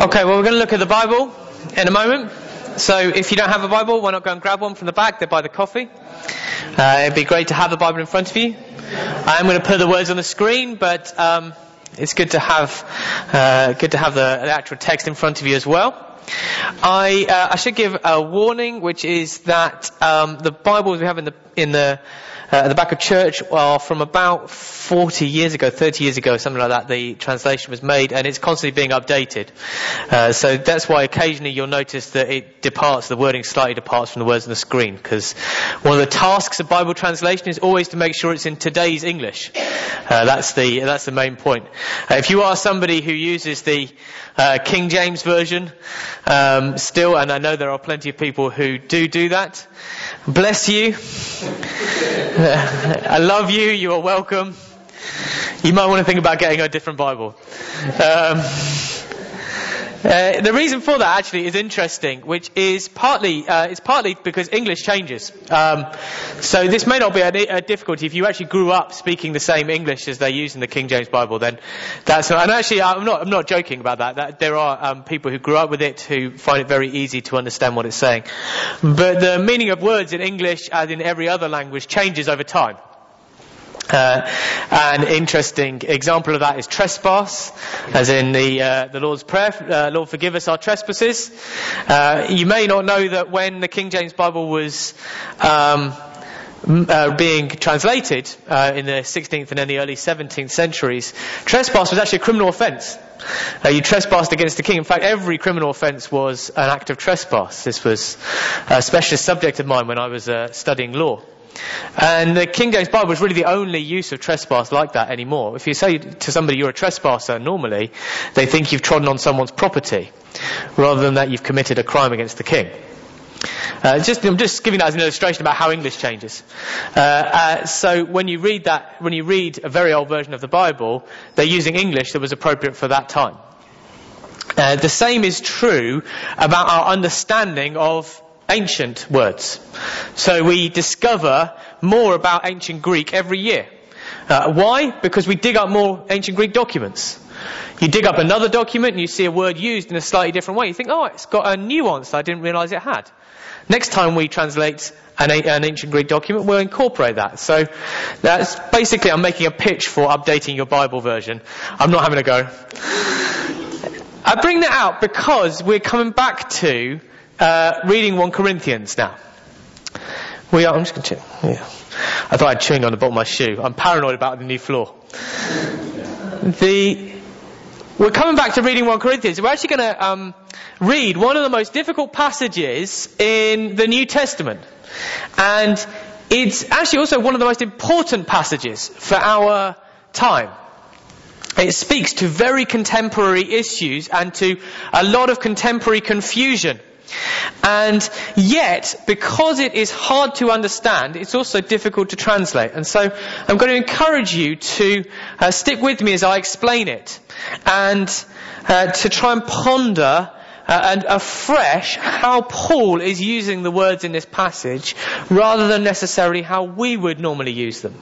Okay, well, we're going to look at the Bible in a moment. So if you don't have a Bible, why not go and grab one from the back? They're by the coffee. Uh, it'd be great to have the Bible in front of you. I'm going to put the words on the screen, but um, it's good to have uh, good to have the, the, actual text in front of you as well. I uh, I should give a warning, which is that um, the Bibles we have in the in the uh, the back of church well, from about 40 years ago, 30 years ago, something like that, the translation was made and it's constantly being updated. Uh, so that's why occasionally you'll notice that it departs, the wording slightly departs from the words on the screen because one of the tasks of Bible translation is always to make sure it's in today's English. Uh, that's the, that's the main point. Uh, if you are somebody who uses the uh, King James Version um, still, and I know there are plenty of people who do do that, bless you. I love you. You are welcome. You might want to think about getting a different Bible. Um, uh, the reason for that actually is interesting, which is partly uh, it's partly because English changes. Um, so this may not be a, a, difficulty if you actually grew up speaking the same English as they use in the King James Bible. Then that's not, and actually I'm not I'm not joking about that. that there are um, people who grew up with it who find it very easy to understand what it's saying. But the meaning of words in English, as in every other language, changes over time. Uh, an interesting example of that is trespass, as in the uh, the Lord's prayer, uh, "Lord, forgive us our trespasses." Uh, you may not know that when the King James Bible was um, uh, being translated uh, in the 16th and then the early 17th centuries, trespass was actually a criminal offence. you trespassed against the king. In fact, every criminal offence was an act of trespass. This was a specialist subject of mine when I was studying law. And the King James Bible is really the only use of trespass like that anymore. If you say to somebody you're a trespasser, normally they think you've trodden on someone's property, rather than that you've committed a crime against the king. Uh, just, I'm just giving that as an illustration about how English changes. Uh, uh, so when you read that, when you read a very old version of the Bible, they're using English that was appropriate for that time. Uh, the same is true about our understanding of ancient words. So we discover more about ancient Greek every year. Uh, why? Because we dig up more ancient Greek documents. You dig up another document and you see a word used in a slightly different way. You think, oh, it's got a nuance I didn't realize it had. Next time we translate an, an, ancient Greek document, we'll incorporate that. So that's basically, I'm making a pitch for updating your Bible version. I'm not having a go. I bring that out because we're coming back to uh, reading 1 Corinthians now. We are, I'm just going to. Yeah. I thought I'd chewing on the bottom of my shoe. I'm paranoid about the new floor. The, we're coming back to reading 1 Corinthians. We're actually going to um, read one of the most difficult passages in the New Testament. And it's actually also one of the most important passages for our time. It speaks to very contemporary issues and to a lot of contemporary confusion. And yet, because it is hard to understand, it's also difficult to translate. And so I'm going to encourage you to uh, stick with me as I explain it and uh, to try and ponder uh, and afresh how Paul is using the words in this passage rather than necessarily how we would normally use them.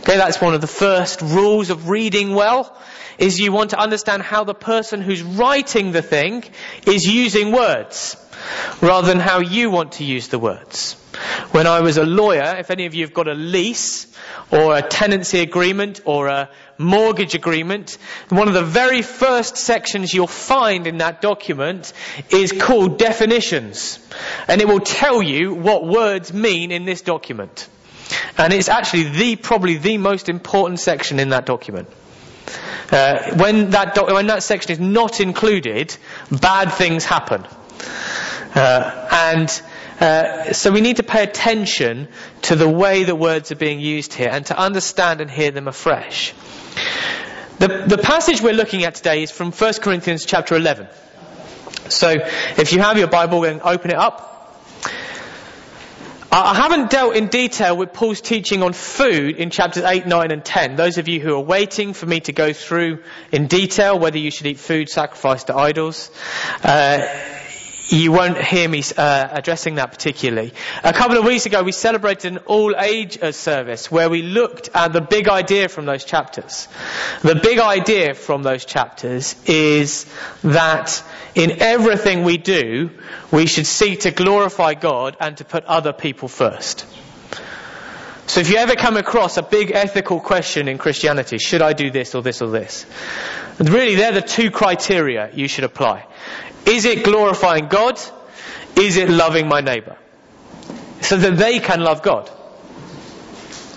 Okay, that's one of the first rules of reading well is you want to understand how the person who's writing the thing is using words rather than how you want to use the words. When I was a lawyer, if any of you have got a lease or a tenancy agreement or a mortgage agreement, one of the very first sections you'll find in that document is called definitions. And it will tell you what words mean in this document. And it's actually the, probably the most important section in that document. Uh, when, that doc- when that section is not included, bad things happen. Uh, and uh, so we need to pay attention to the way the words are being used here and to understand and hear them afresh. The, the passage we're looking at today is from 1 Corinthians chapter 11. So if you have your Bible, then open it up. I haven't dealt in detail with Paul's teaching on food in chapters 8, 9 and 10. Those of you who are waiting for me to go through in detail whether you should eat food sacrificed to idols, uh, you won't hear me uh, addressing that particularly. A couple of weeks ago, we celebrated an all-age service where we looked at the big idea from those chapters. The big idea from those chapters is that in everything we do, we should seek to glorify God and to put other people first. So if you ever come across a big ethical question in Christianity, should I do this or this or this? And Really, they're the two criteria you should apply. Is it glorifying God? Is it loving my neighbour? So that they can love God.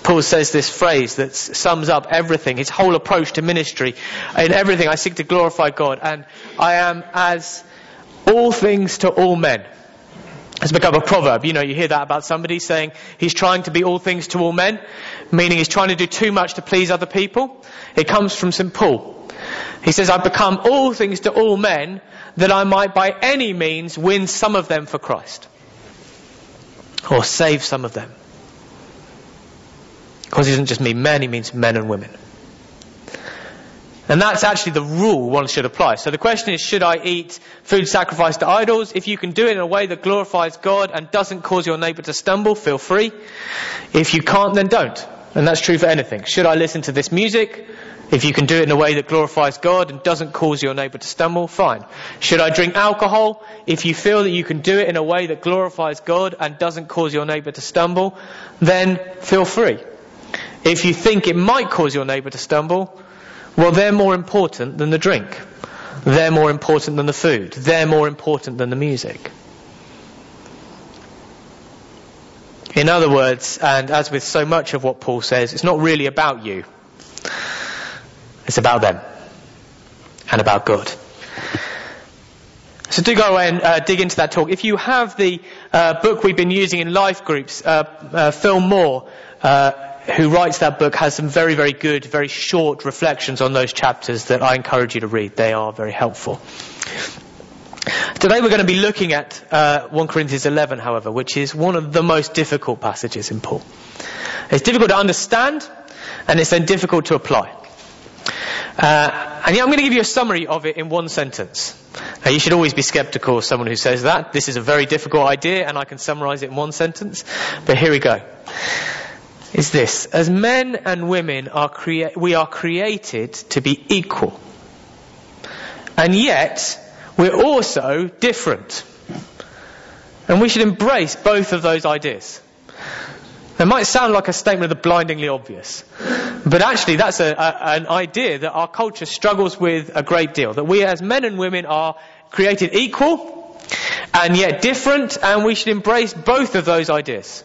Paul says this phrase that sums up everything, his whole approach to ministry. In everything, I seek to glorify God, and I am as all things to all men. It's become a proverb. You know, you hear that about somebody saying he's trying to be all things to all men, meaning he's trying to do too much to please other people. It comes from St. Paul. He says, I've become all things to all men that I might by any means win some of them for Christ. Or save some of them. Because he doesn't just mean men, he means men and women. And that's actually the rule one should apply. So the question is, should I eat food sacrificed to idols? If you can do it in a way that glorifies God and doesn't cause your neighbour to stumble, feel free. If you can't, then don't. And that's true for anything. Should I listen to this music? If you can do it in a way that glorifies God and doesn't cause your neighbour to stumble, fine. Should I drink alcohol? If you feel that you can do it in a way that glorifies God and doesn't cause your neighbour to stumble, then feel free. If you think it might cause your neighbour to stumble, well, they're more important than the drink. They're more important than the food. They're more important than the music. In other words, and as with so much of what Paul says, it's not really about you. It's about them. And about God. So do go away and uh, dig into that talk. If you have the uh, book we've been using in life groups, uh, uh Phil Moore, uh, who writes that book, has some very, very good, very short reflections on those chapters that I encourage you to read. They are very helpful. Today we're going to be looking at uh, 1 Corinthians 11, however, which is one of the most difficult passages in Paul. It's difficult to understand, and it's then difficult to apply. Uh, and I'm going to give you a summary of it in one sentence. Now, you should always be skeptical of someone who says that. This is a very difficult idea, and I can summarize it in one sentence. But here we go is this. As men and women are crea- we are created to be equal. And yet, we're also different. And we should embrace both of those ideas. It might sound like a statement of the blindingly obvious, but actually that's a, a, an idea that our culture struggles with a great deal. That we as men and women are created equal and yet different, and we should embrace both of those ideas.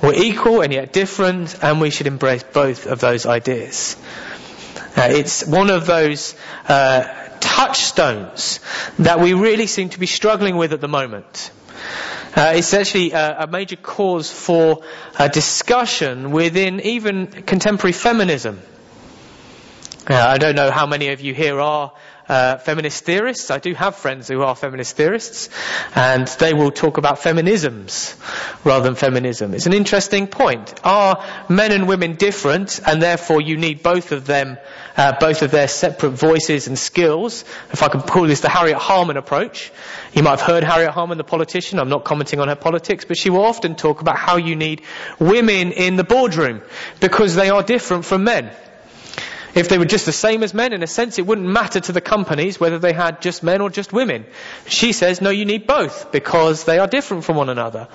We're equal and yet different, and we should embrace both of those ideas. Uh, it's one of those uh, touchstones that we really seem to be struggling with at the moment. Uh, it's actually a, a, major cause for a discussion within even contemporary feminism. Uh, I don't know how many of you here are uh, feminist theorists. I do have friends who are feminist theorists, and they will talk about feminisms rather than feminism. It's an interesting point. Are men and women different, and therefore you need both of them, uh, both of their separate voices and skills? If I can call this the Harriet Harman approach. You might have heard Harriet Harman, the politician. I'm not commenting on her politics, but she will often talk about how you need women in the boardroom because they are different from men. If they were just the same as men, in a sense, it wouldn't matter to the companies whether they had just men or just women. She says, no, you need both because they are different from one another.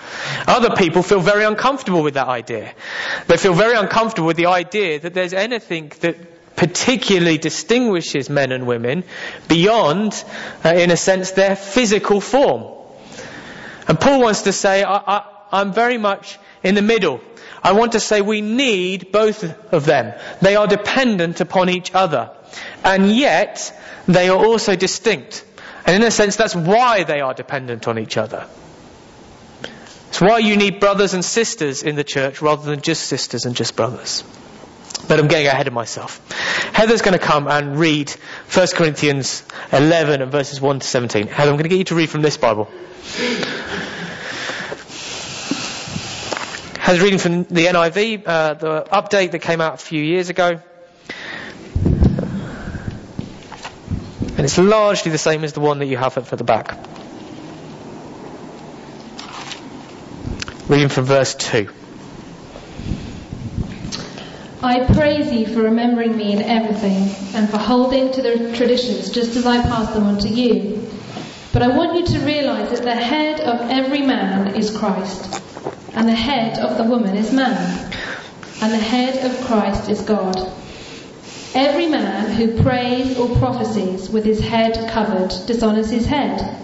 Other people feel very uncomfortable with that idea. They feel very uncomfortable with the idea that there's anything that particularly distinguishes men and women beyond, uh, in a sense, their physical form. And Paul wants to say, I, I, I'm very much in the middle. I want to say we need both of them. They are dependent upon each other. And yet, they are also distinct. And in a sense, that's why they are dependent on each other. It's why you need brothers and sisters in the church rather than just sisters and just brothers. But I'm getting ahead of myself. Heather's going to come and read 1 Corinthians 11 and verses 1 to 17. Heather, I'm going to get you to read from this Bible was reading from the NIV, uh, the update that came out a few years ago. And it's largely the same as the one that you have for the back. Reading from verse 2. I praise you for remembering me in everything, and for holding to the traditions just as I pass them on to you. But I want you to realize that the head of every man is Christ and the head of the woman is man, and the head of Christ is God. Every man who prays or prophesies with his head covered dishonors his head.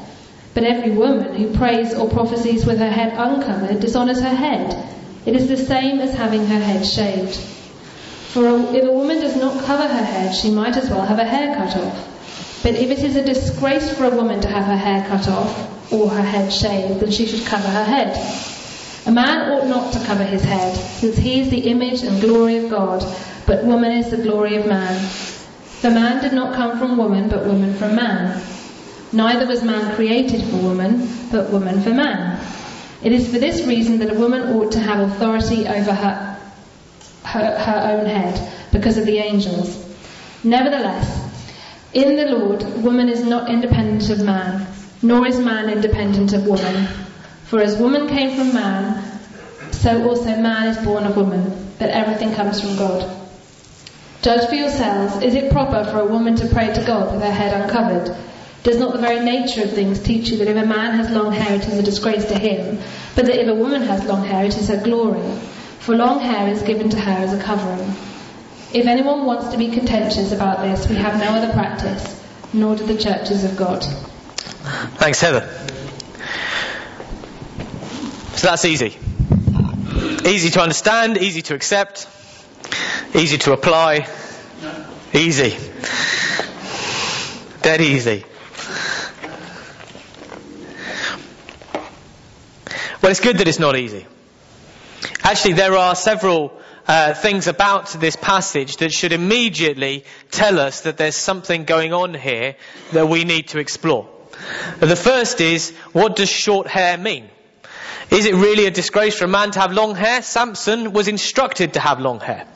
But every woman who prays or prophesies with her head uncovered dishonors her head. It is the same as having her head shaved. For if a woman does not cover her head, she might as well have her hair cut off. But if it is a disgrace for a woman to have her hair cut off or her head shaved, then she should cover her head. A man ought not to cover his head, since he is the image and glory of God, but woman is the glory of man. The man did not come from woman, but woman from man. Neither was man created for woman, but woman for man. It is for this reason that a woman ought to have authority over her, her, her own head, because of the angels. Nevertheless, in the Lord, woman is not independent of man, nor is man independent of woman. For as woman came from man, so also man is born of woman, but everything comes from God. Judge for yourselves, is it proper for a woman to pray to God with her head uncovered? Does not the very nature of things teach you that if a man has long hair it is a disgrace to him, but that if a woman has long hair it is her glory? For long hair is given to her as a covering. If anyone wants to be contentious about this, we have no other practice, nor do the churches of God. Thanks, Heather. So that's easy. Easy to understand, easy to accept, easy to apply. Easy. Dead easy. Well, it's good that it's not easy. Actually, there are several uh, things about this passage that should immediately tell us that there's something going on here that we need to explore. The first is, what does short hair mean? Is it really a disgrace for a man to have long hair? Samson was instructed to have long hair.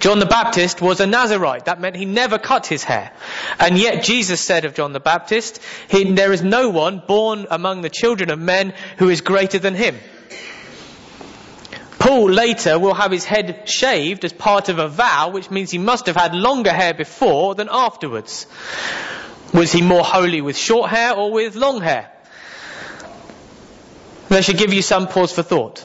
John the Baptist was a Nazarite. That meant he never cut his hair. And yet Jesus said of John the Baptist, there is no one born among the children of men who is greater than him. Paul later will have his head shaved as part of a vow, which means he must have had longer hair before than afterwards. Was he more holy with short hair or with long hair? That should give you some pause for thought.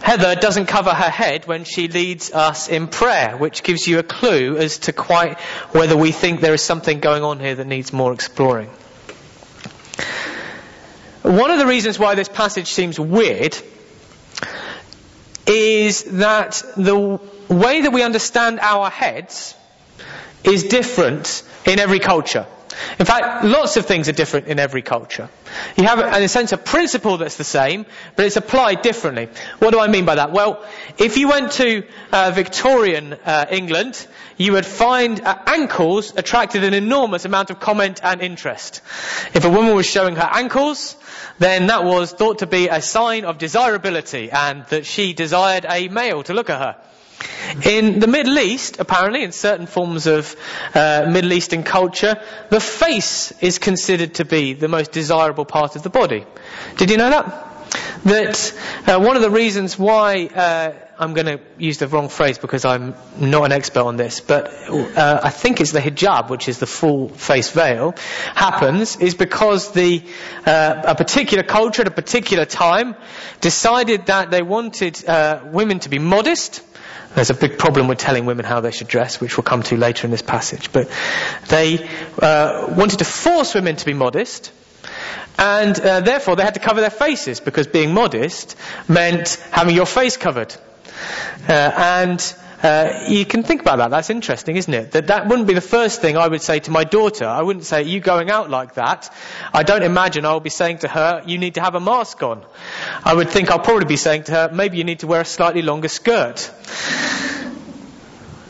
Heather doesn't cover her head when she leads us in prayer, which gives you a clue as to quite whether we think there is something going on here that needs more exploring. One of the reasons why this passage seems weird is that the way that we understand our heads is different in every culture. In fact, lots of things are different in every culture. You have, in a sense, a principle that's the same, but it's applied differently. What do I mean by that? Well, if you went to uh, Victorian uh, England, you would find uh, ankles attracted an enormous amount of comment and interest. If a woman was showing her ankles, then that was thought to be a sign of desirability and that she desired a male to look at her. In the Middle East, apparently, in certain forms of uh, Middle Eastern culture, the face is considered to be the most desirable part of the body. Did you know that? That uh, one of the reasons why uh, I'm going to use the wrong phrase because I'm not an expert on this, but uh, I think it's the hijab, which is the full face veil, happens is because the uh, a particular culture at a particular time decided that they wanted uh, women to be modest there's a big problem with telling women how they should dress, which we'll come to later in this passage. But they uh, wanted to force women to be modest, and uh, therefore they had to cover their faces because being modest meant having your face covered. Uh, and uh, you can think about that. That's interesting, isn't it? That that wouldn't be the first thing I would say to my daughter. I wouldn't say, "You going out like that." I don't imagine I'll be saying to her, "You need to have a mask on." I would think I'll probably be saying to her, "Maybe you need to wear a slightly longer skirt."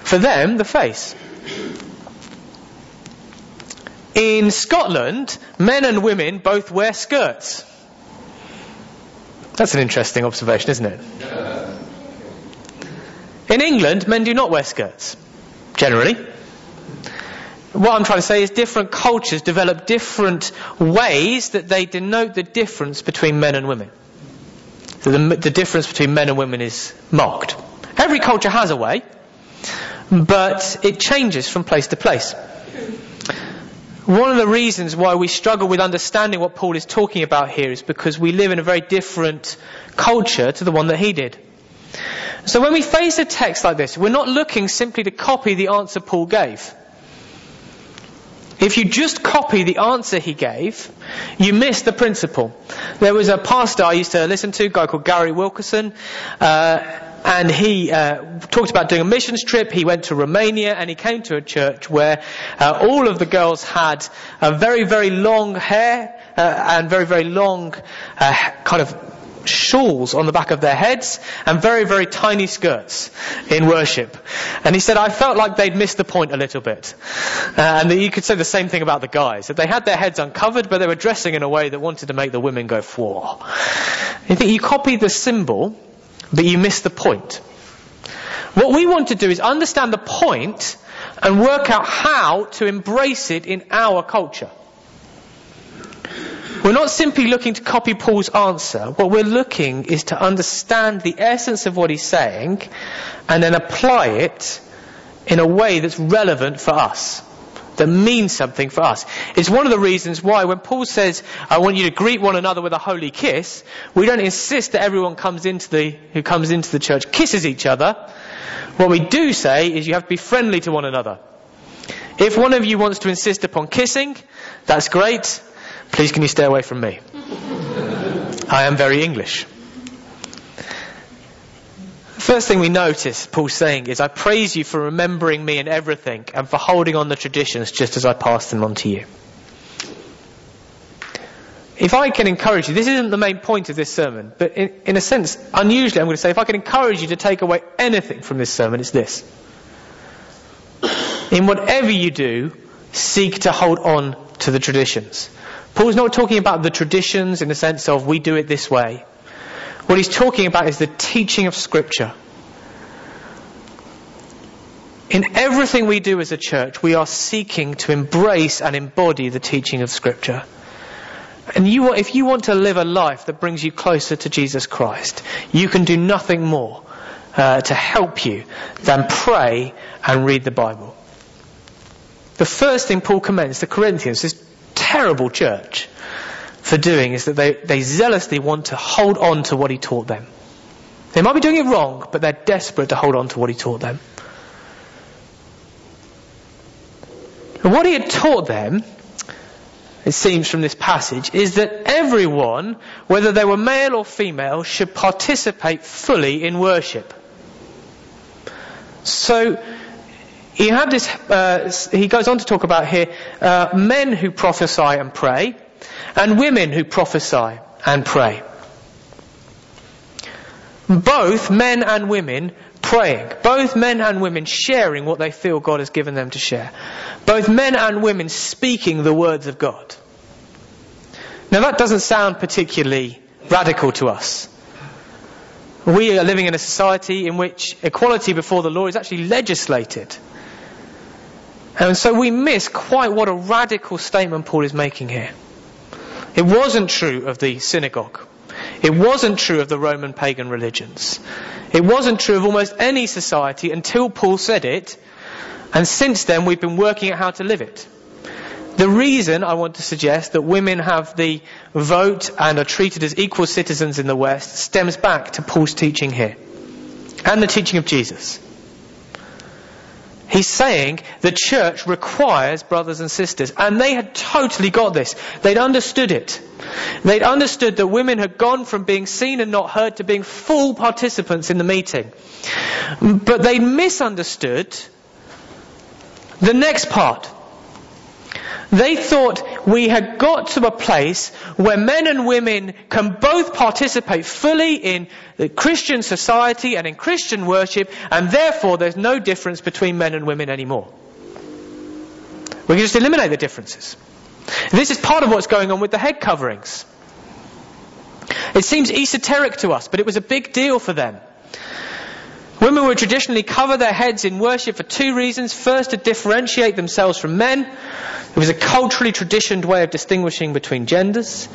For them, the face. In Scotland, men and women both wear skirts. That's an interesting observation, isn't it? In England, men do not wear skirts, generally. What I'm trying to say is different cultures develop different ways that they denote the difference between men and women. that the, the difference between men and women is marked. Every culture has a way, but it changes from place to place. One of the reasons why we struggle with understanding what Paul is talking about here is because we live in a very different culture to the one that he did. So when we face a text like this, we're not looking simply to copy the answer Paul gave. If you just copy the answer he gave, you miss the principle. There was a pastor I used to listen to, a guy called Gary Wilkerson, uh, and he uh, talked about doing a missions trip. He went to Romania and he came to a church where uh, all of the girls had very, very long hair uh, and very, very long uh, kind of shawls on the back of their heads and very, very tiny skirts in worship. And he said, I felt like they'd missed the point a little bit. Uh, and you could say the same thing about the guys. That they had their heads uncovered, but they were dressing in a way that wanted to make the women go, whoa. You think you copy the symbol, but you miss the point. What we want to do is understand the point and work out how to embrace it in our culture. We're not simply looking to copy Paul's answer. What we're looking is to understand the essence of what he's saying and then apply it in a way that's relevant for us. That means something for us. It's one of the reasons why when Paul says, I want you to greet one another with a holy kiss, we don't insist that everyone comes into the, who comes into the church kisses each other. What we do say is you have to be friendly to one another. If one of you wants to insist upon kissing, that's great. Please can you stay away from me? I am very English. First thing we notice Paul saying is, I praise you for remembering me in everything and for holding on the traditions just as I passed them on to you. If I can encourage you, this isn't the main point of this sermon, but in, in a sense, unusually I'm going to say, if I can encourage you to take away anything from this sermon, it's this. In whatever you do, seek to hold on to the traditions. Paul's not talking about the traditions in the sense of we do it this way. What he's talking about is the teaching of Scripture. In everything we do as a church, we are seeking to embrace and embody the teaching of Scripture. And you, if you want to live a life that brings you closer to Jesus Christ, you can do nothing more uh, to help you than pray and read the Bible. The first thing Paul commends the Corinthians is terrible church for doing is that they, they zealously want to hold on to what he taught them. They might be doing it wrong, but they're desperate to hold on to what he taught them. And what he had taught them, it seems from this passage, is that everyone, whether they were male or female, should participate fully in worship. So, he had this, uh, he goes on to talk about here, uh, men who prophesy and pray, and women who prophesy and pray. Both men and women praying. Both men and women sharing what they feel God has given them to share. Both men and women speaking the words of God. Now that doesn't sound particularly radical to us. We are living in a society in which equality before the law is actually legislated. And so we miss quite what a radical statement Paul is making here. It wasn't true of the synagogue. It wasn't true of the Roman pagan religions. It wasn't true of almost any society until Paul said it, and since then we've been working out how to live it. The reason I want to suggest that women have the vote and are treated as equal citizens in the West stems back to Paul's teaching here and the teaching of Jesus. He's saying the church requires brothers and sisters. And they had totally got this. They'd understood it. They'd understood that women had gone from being seen and not heard to being full participants in the meeting. But they misunderstood the next part. They thought we had got to a place where men and women can both participate fully in the Christian society and in Christian worship, and therefore there's no difference between men and women anymore. We can just eliminate the differences. This is part of what's going on with the head coverings. It seems esoteric to us, but it was a big deal for them. Women would traditionally cover their heads in worship for two reasons. First, to differentiate themselves from men. It was a culturally traditioned way of distinguishing between genders.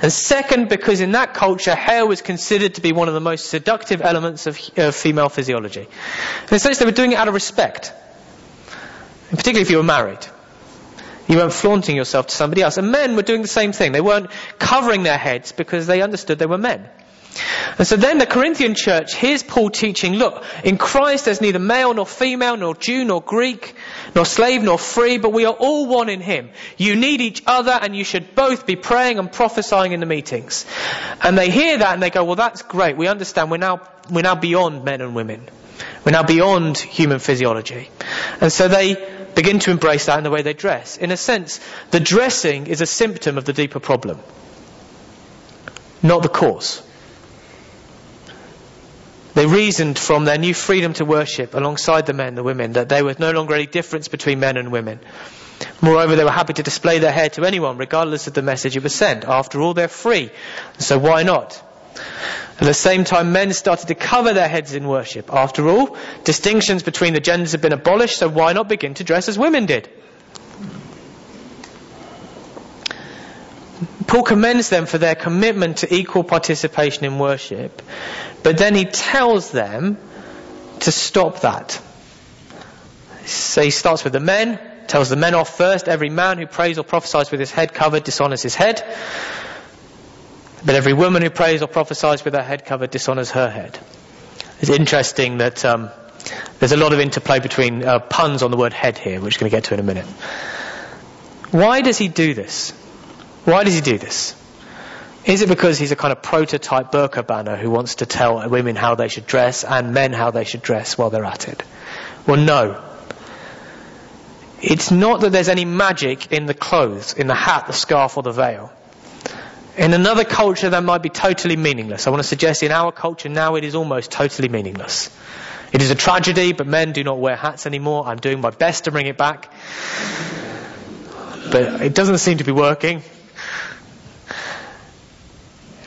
And second, because in that culture, hair was considered to be one of the most seductive elements of, of female physiology. In a sense, they were doing it out of respect. And particularly if you were married. You weren't flaunting yourself to somebody else. And men were doing the same thing. They weren't covering their heads because they understood they were men. And so then the Corinthian church, hears Paul teaching, look, in Christ there's neither male nor female, nor Jew nor Greek, nor slave nor free, but we are all one in Him. You need each other and you should both be praying and prophesying in the meetings. And they hear that and they go, well that's great, we understand, we're now, we're now beyond men and women. We're now beyond human physiology. And so they begin to embrace that in the way they dress. In a sense, the dressing is a symptom of the deeper problem, not the cause. They reasoned from their new freedom to worship alongside the men and the women that there was no longer any difference between men and women. Moreover, they were happy to display their hair to anyone, regardless of the message it was sent. After all, they're free. So why not? At the same time, men started to cover their heads in worship. After all, distinctions between the genders have been abolished, so why not begin to dress as women did? Paul commends them for their commitment to equal participation in worship, but then he tells them to stop that. So he starts with the men, tells the men off first. Every man who prays or prophesies with his head covered dishonors his head. But every woman who prays or prophesies with her head covered dishonors her head. It's interesting that um, there's a lot of interplay between uh, puns on the word head here, which we're going to get to in a minute. Why does he do this? Why does he do this? Is it because he's a kind of prototype burqa banner who wants to tell women how they should dress and men how they should dress while they're at it? Well, no. It's not that there's any magic in the clothes, in the hat, the scarf, or the veil. In another culture, that might be totally meaningless. I want to suggest in our culture now it is almost totally meaningless. It is a tragedy, but men do not wear hats anymore. I'm doing my best to bring it back. But it doesn't seem to be working.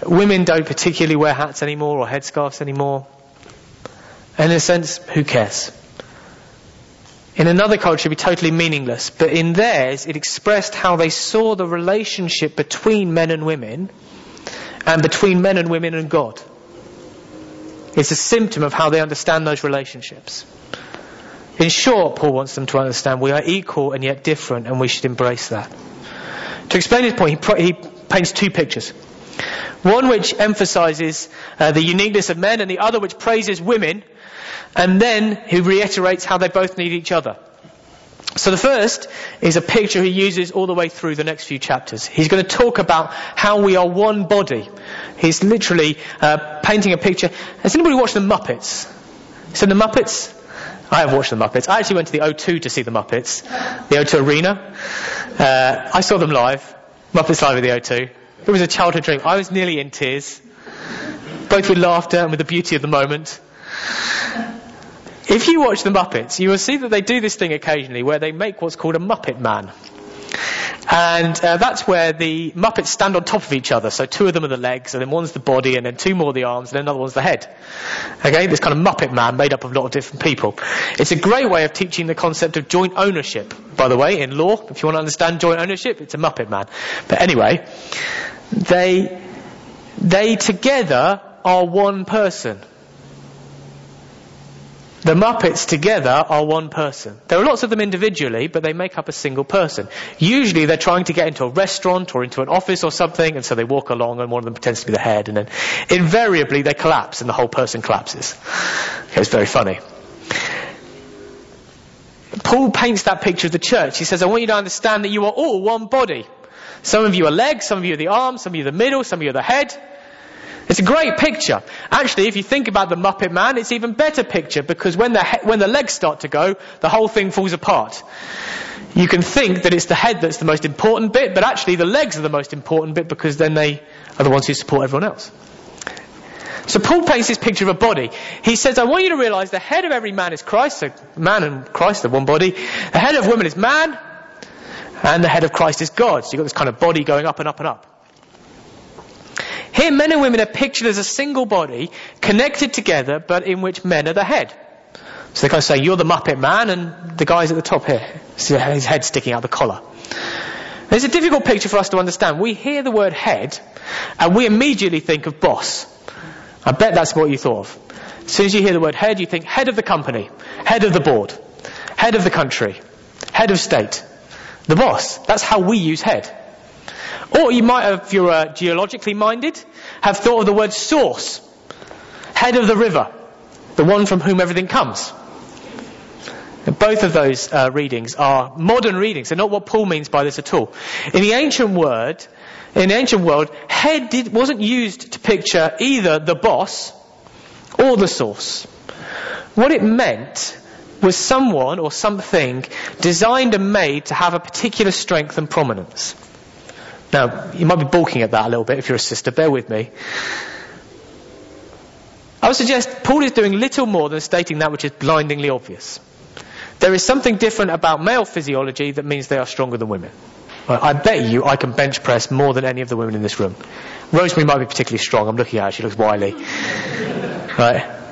Women don't particularly wear hats anymore or headscarves anymore. And in a sense, who cares? In another culture, it'd be totally meaningless. But in theirs, it expressed how they saw the relationship between men and women and between men and women and God. It's a symptom of how they understand those relationships. In short, Paul wants them to understand we are equal and yet different, and we should embrace that. To explain his point, he, he paints two pictures. One which emphasizes uh, the uniqueness of men, and the other which praises women, and then he reiterates how they both need each other. So the first is a picture he uses all the way through the next few chapters. He's going to talk about how we are one body. He's literally uh, painting a picture. Has anybody watched the Muppets? Seen the Muppets? I have watched the Muppets. I actually went to the O2 to see the Muppets, the O2 Arena. Uh, I saw them live, Muppets live at the O2. It was a childhood dream. I was nearly in tears, both with laughter and with the beauty of the moment. If you watch the Muppets, you will see that they do this thing occasionally where they make what's called a Muppet Man. And uh, that's where the Muppets stand on top of each other. So two of them are the legs, and then one's the body, and then two more the arms, and then another one's the head. Okay, this kind of Muppet Man made up of a lot of different people. It's a great way of teaching the concept of joint ownership. By the way, in law, if you want to understand joint ownership, it's a Muppet Man. But anyway, they they together are one person. The Muppets together are one person. There are lots of them individually, but they make up a single person. Usually they're trying to get into a restaurant or into an office or something, and so they walk along and one of them pretends to be the head, and then invariably they collapse and the whole person collapses. It's very funny. Paul paints that picture of the church. He says, I want you to understand that you are all one body. Some of you are legs, some of you are the arms, some of you are the middle, some of you are the head. It's a great picture. Actually, if you think about the Muppet Man, it's even better picture because when the, he- when the legs start to go, the whole thing falls apart. You can think that it's the head that's the most important bit, but actually the legs are the most important bit because then they are the ones who support everyone else. So Paul paints this picture of a body. He says, I want you to realize the head of every man is Christ, so man and Christ are one body. The head of woman is man, and the head of Christ is God. So you've got this kind of body going up and up and up. Here, men and women are pictured as a single body, connected together, but in which men are the head. So they kind of say, you're the Muppet Man and the guy's at the top here. His head sticking out the collar. It's a difficult picture for us to understand. We hear the word head and we immediately think of boss. I bet that's what you thought of. As soon as you hear the word head, you think head of the company, head of the board, head of the country, head of state, the boss. That's how we use head. Or you might have, if you're uh, geologically minded, have thought of the word source, head of the river, the one from whom everything comes. Both of those uh, readings are modern readings. They're not what Paul means by this at all. In the ancient word, in the ancient world, head did, wasn't used to picture either the boss or the source. What it meant was someone or something designed and made to have a particular strength and prominence. Now, you might be balking at that a little bit if you're a sister, bear with me. I would suggest Paul is doing little more than stating that which is blindingly obvious. There is something different about male physiology that means they are stronger than women. I bet you I can bench press more than any of the women in this room. Rosemary might be particularly strong. I'm looking at her. She looks wily. Right?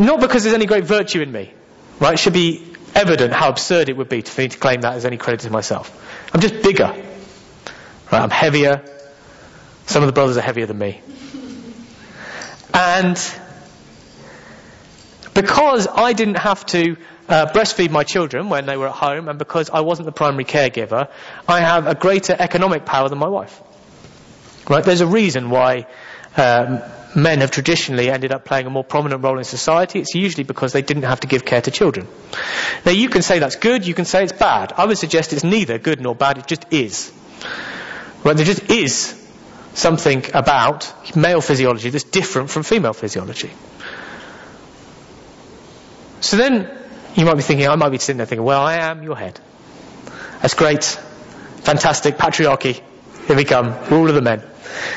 Not because there's any great virtue in me. Right? It should be evident how absurd it would be for me to claim that as any credit to myself. I'm just bigger. Right? I'm heavier. Some of the brothers are heavier than me. And because I didn't have to uh, breastfeed my children when they were at home, and because I wasn't the primary caregiver, I have a greater economic power than my wife. Right? There's a reason why um, men have traditionally ended up playing a more prominent role in society. It's usually because they didn't have to give care to children. Now, you can say that's good, you can say it's bad. I would suggest it's neither good nor bad. It just is. Right? There just is something about male physiology that's different from female physiology. So then you might be thinking, I might be sitting there thinking, well, I am your head. That's great. Fantastic. Patriarchy. Here we come. Rule of the men.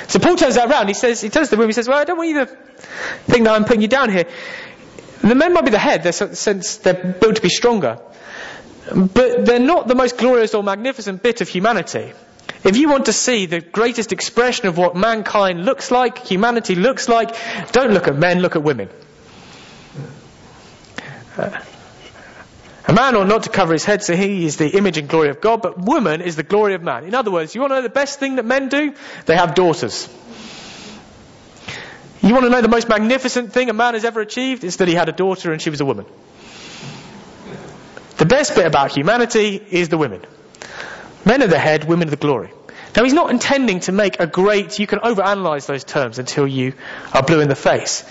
So Paul turns that around. He says, he turns to the room. He says, well, I don't want you to think that I'm putting you down here. The men might be the head, since they're built to be stronger. But they're not the most glorious or magnificent bit of humanity. If you want to see the greatest expression of what mankind looks like, humanity looks like, don't look at men, look at women. Uh, a man ought not to cover his head, so he is the image and glory of God, but woman is the glory of man. In other words, you want to know the best thing that men do? They have daughters. You want to know the most magnificent thing a man has ever achieved? Is that he had a daughter and she was a woman. The best bit about humanity is the women. Men are the head, women are the glory. Now he's not intending to make a great, you can overanalyze those terms until you are blue in the face.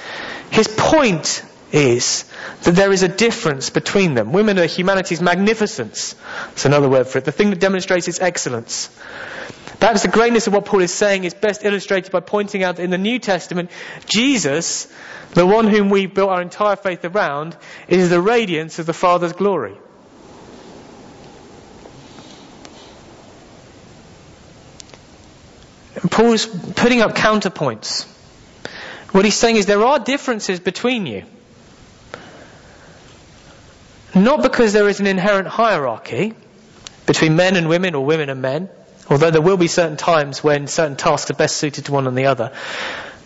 His point is that there is a difference between them. Women are humanity's magnificence. That's another word for it. The thing that demonstrates its excellence. Perhaps the greatness of what Paul is saying is best illustrated by pointing out that in the New Testament, Jesus, the one whom we built our entire faith around, is the radiance of the Father's glory. And Paul's putting up counterpoints. What he's saying is there are differences between you. Not because there is an inherent hierarchy between men and women or women and men, although there will be certain times when certain tasks are best suited to one and the other,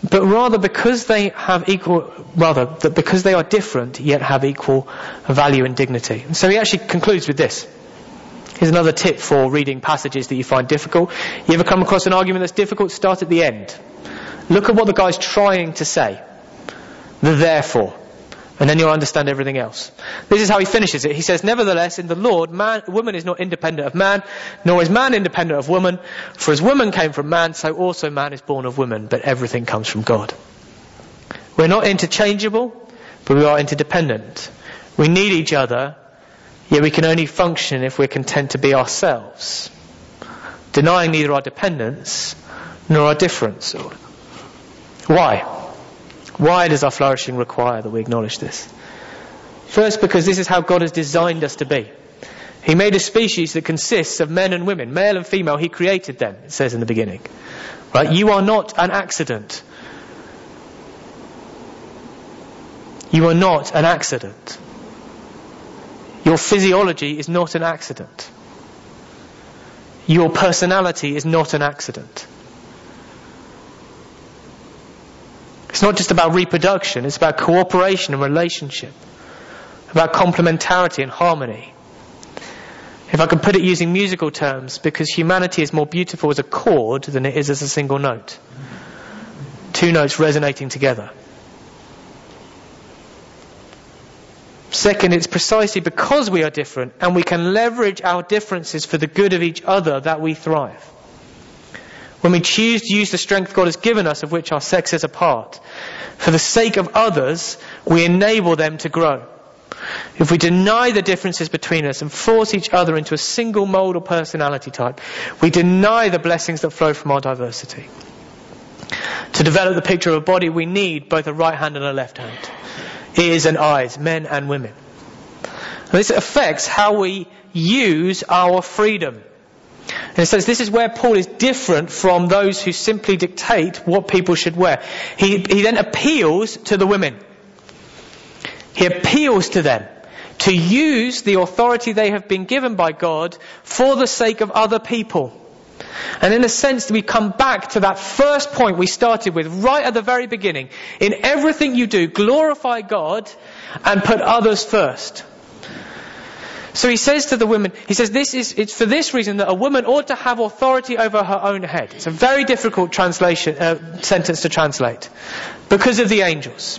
but rather because they have equal, rather, that because they are different yet have equal value and dignity. So he actually concludes with this. Here's another tip for reading passages that you find difficult. You ever come across an argument that's difficult? Start at the end. Look at what the guy's trying to say. The therefore. And then you'll understand everything else. This is how he finishes it. He says, Nevertheless, in the Lord, man, woman is not independent of man, nor is man independent of woman. For as woman came from man, so also man is born of woman, but everything comes from God. We're not interchangeable, but we are interdependent. We need each other, yet we can only function if we're content to be ourselves, denying neither our dependence nor our difference. Why? Why does our flourishing require that we acknowledge this? First, because this is how God has designed us to be. He made a species that consists of men and women, male and female. He created them, it says in the beginning. Right? You are not an accident. You are not an accident. Your physiology is not an accident. Your personality is not an accident. It's not just about reproduction, it's about cooperation and relationship, about complementarity and harmony. If I can put it using musical terms, because humanity is more beautiful as a chord than it is as a single note. Two notes resonating together. Second, it's precisely because we are different and we can leverage our differences for the good of each other that we thrive. When we choose to use the strength God has given us, of which our sex is a part, for the sake of others, we enable them to grow. If we deny the differences between us and force each other into a single mold or personality type, we deny the blessings that flow from our diversity. To develop the picture of a body, we need both a right hand and a left hand, ears and eyes, men and women. This affects how we use our freedom. And says this is where Paul is different from those who simply dictate what people should wear. He, he then appeals to the women. He appeals to them to use the authority they have been given by God for the sake of other people. And in a sense, we come back to that first point we started with right at the very beginning. In everything you do, glorify God and put others first. So he says to the women, he says, this is, it's for this reason that a woman ought to have authority over her own head. It's a very difficult translation, uh, sentence to translate. Because of the angels.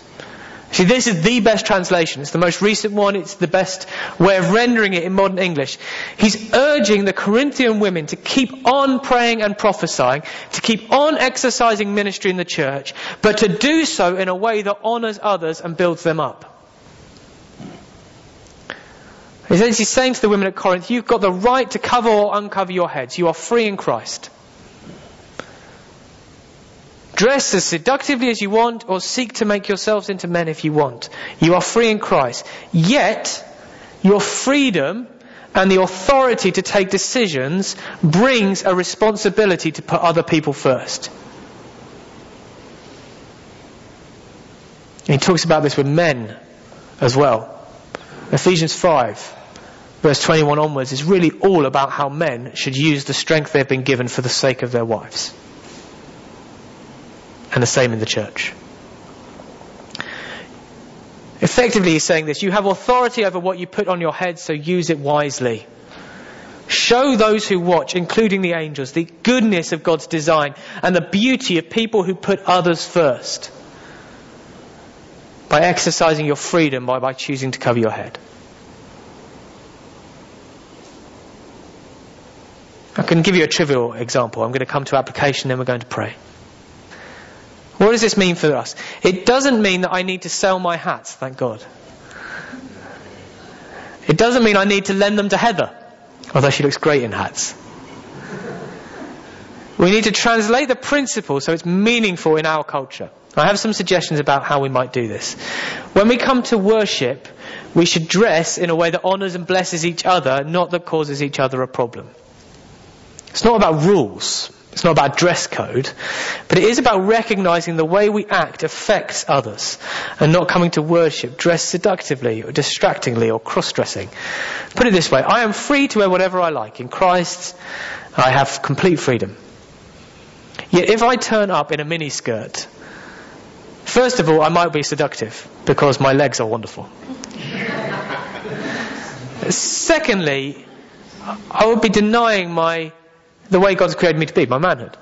See, this is the best translation. It's the most recent one. It's the best way of rendering it in modern English. He's urging the Corinthian women to keep on praying and prophesying, to keep on exercising ministry in the church, but to do so in a way that honors others and builds them up. He's saying to the women at Corinth, you've got the right to cover or uncover your heads. You are free in Christ. Dress as seductively as you want or seek to make yourselves into men if you want. You are free in Christ. Yet, your freedom and the authority to take decisions brings a responsibility to put other people first. And he talks about this with men as well. Ephesians 5 verse 21 onwards is really all about how men should use the strength they've been given for the sake of their wives. And the same in the church. Effectively, he's saying this you have authority over what you put on your head, so use it wisely. Show those who watch, including the angels, the goodness of God's design and the beauty of people who put others first by exercising your freedom by, by choosing to cover your head. I can give you a trivial example. I'm going to come to application, then we're going to pray. What does this mean for us? It doesn't mean that I need to sell my hats, thank God. It doesn't mean I need to lend them to Heather, although she looks great in hats. We need to translate the principle so it's meaningful in our culture. I have some suggestions about how we might do this. When we come to worship, we should dress in a way that honours and blesses each other, not that causes each other a problem. It's not about rules. It's not about dress code. But it is about recognizing the way we act affects others and not coming to worship dressed seductively or distractingly or cross-dressing. Put it this way. I am free to wear whatever I like. In Christ, I have complete freedom. Yet if I turn up in a miniskirt, first of all, I might be seductive because my legs are wonderful. Secondly, I would be denying my the way God's created me to be, my manhood.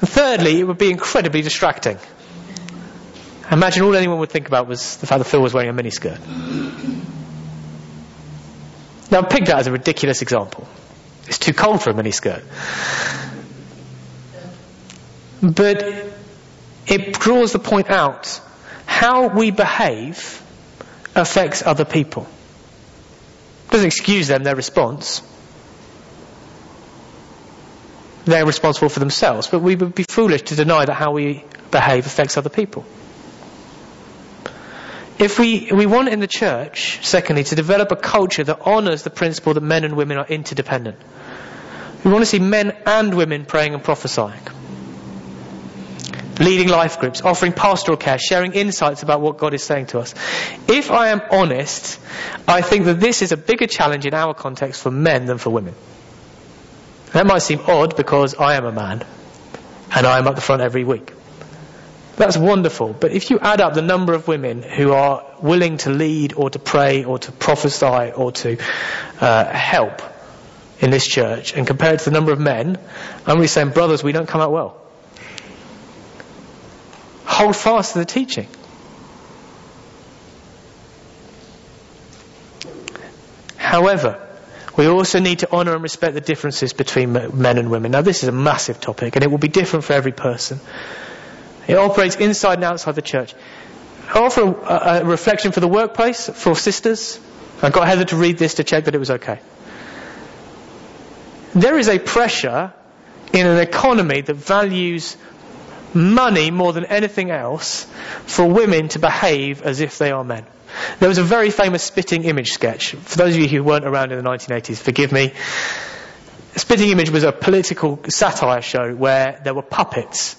And thirdly, it would be incredibly distracting. Imagine all anyone would think about was the fact that Phil was wearing a miniskirt. Now, I picked that as a ridiculous example. It's too cold for a miniskirt. But it draws the point out how we behave affects other people. It doesn't excuse them, their response they're responsible for themselves, but we would be foolish to deny that how we behave affects other people. If we, we want in the church, secondly, to develop a culture that honours the principle that men and women are interdependent. We want to see men and women praying and prophesying. Leading life groups, offering pastoral care, sharing insights about what God is saying to us. If I am honest, I think that this is a bigger challenge in our context for men than for women. That might seem odd because I am a man and I am up the front every week. That's wonderful. But if you add up the number of women who are willing to lead or to pray or to prophesy or to uh, help in this church and compare it to the number of men, I'm really saying, brothers, we don't come out well. Hold fast to the teaching. However, we also need to honour and respect the differences between men and women. Now, this is a massive topic, and it will be different for every person. It operates inside and outside the church. I offer a, a reflection for the workplace, for sisters. I got Heather to read this to check that it was okay. There is a pressure in an economy that values money more than anything else for women to behave as if they are men. There was a very famous spitting image sketch. For those of you who weren't around in the 1980s, forgive me. Spitting Image was a political satire show where there were puppets,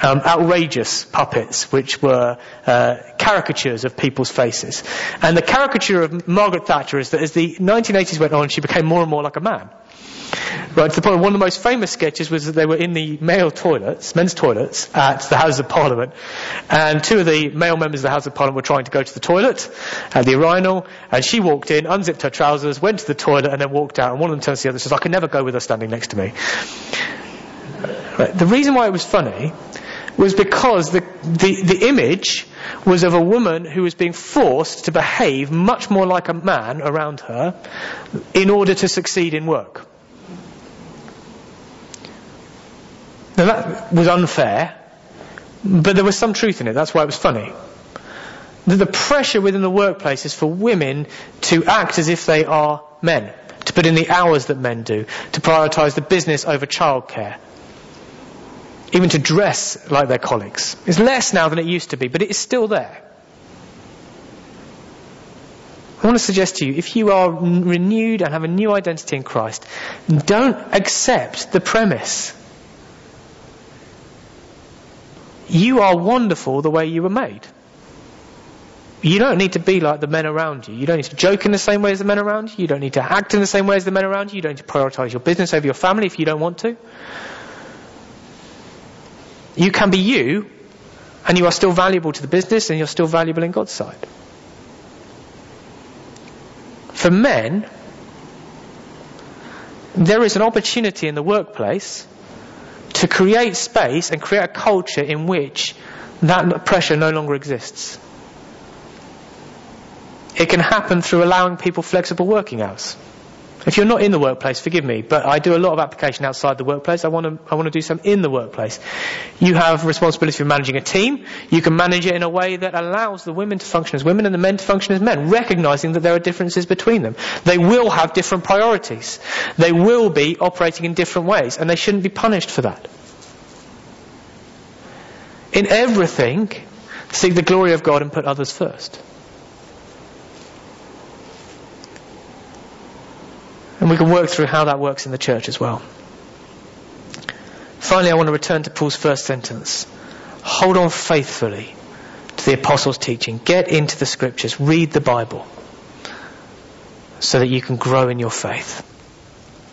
um, outrageous puppets, which were uh, caricatures of people's faces. And the caricature of Margaret Thatcher is that as the 1980s went on, she became more and more like a man. Right, to the point one of the most famous sketches was that they were in the male toilets, men's toilets, at the House of Parliament, and two of the male members of the House of Parliament were trying to go to the toilet at the urinal, and she walked in, unzipped her trousers, went to the toilet, and then walked out, and one of them turns to the other and says, I can never go with her standing next to me. Right, the reason why it was funny was because the, the, the image was of a woman who was being forced to behave much more like a man around her in order to succeed in work. Now that was unfair, but there was some truth in it. That's why it was funny. The pressure within the workplace is for women to act as if they are men, to put in the hours that men do, to prioritise the business over childcare, even to dress like their colleagues. It's less now than it used to be, but it is still there. I want to suggest to you, if you are renewed and have a new identity in Christ, don't accept the premise you are wonderful the way you were made. You don't need to be like the men around you. You don't need to joke in the same way as the men around you. You don't need to act in the same way as the men around you. You don't need to prioritize your business over your family if you don't want to. You can be you, and you are still valuable to the business, and you're still valuable in God's sight. For men, there is an opportunity in the workplace to create space and create a culture in which that pressure no longer exists. It can happen through allowing people flexible working hours. If you're not in the workplace, forgive me, but I do a lot of application outside the workplace. I want to, I want to do some in the workplace. You have responsibility for managing a team. You can manage it in a way that allows the women to function as women and the men to function as men, recognizing that there are differences between them. They will have different priorities. They will be operating in different ways, and they shouldn't be punished for that. In everything, seek the glory of God and put others first. And we can work through how that works in the church as well. Finally, I want to return to Paul's first sentence. Hold on faithfully to the apostles' teaching. Get into the scriptures. Read the Bible so that you can grow in your faith.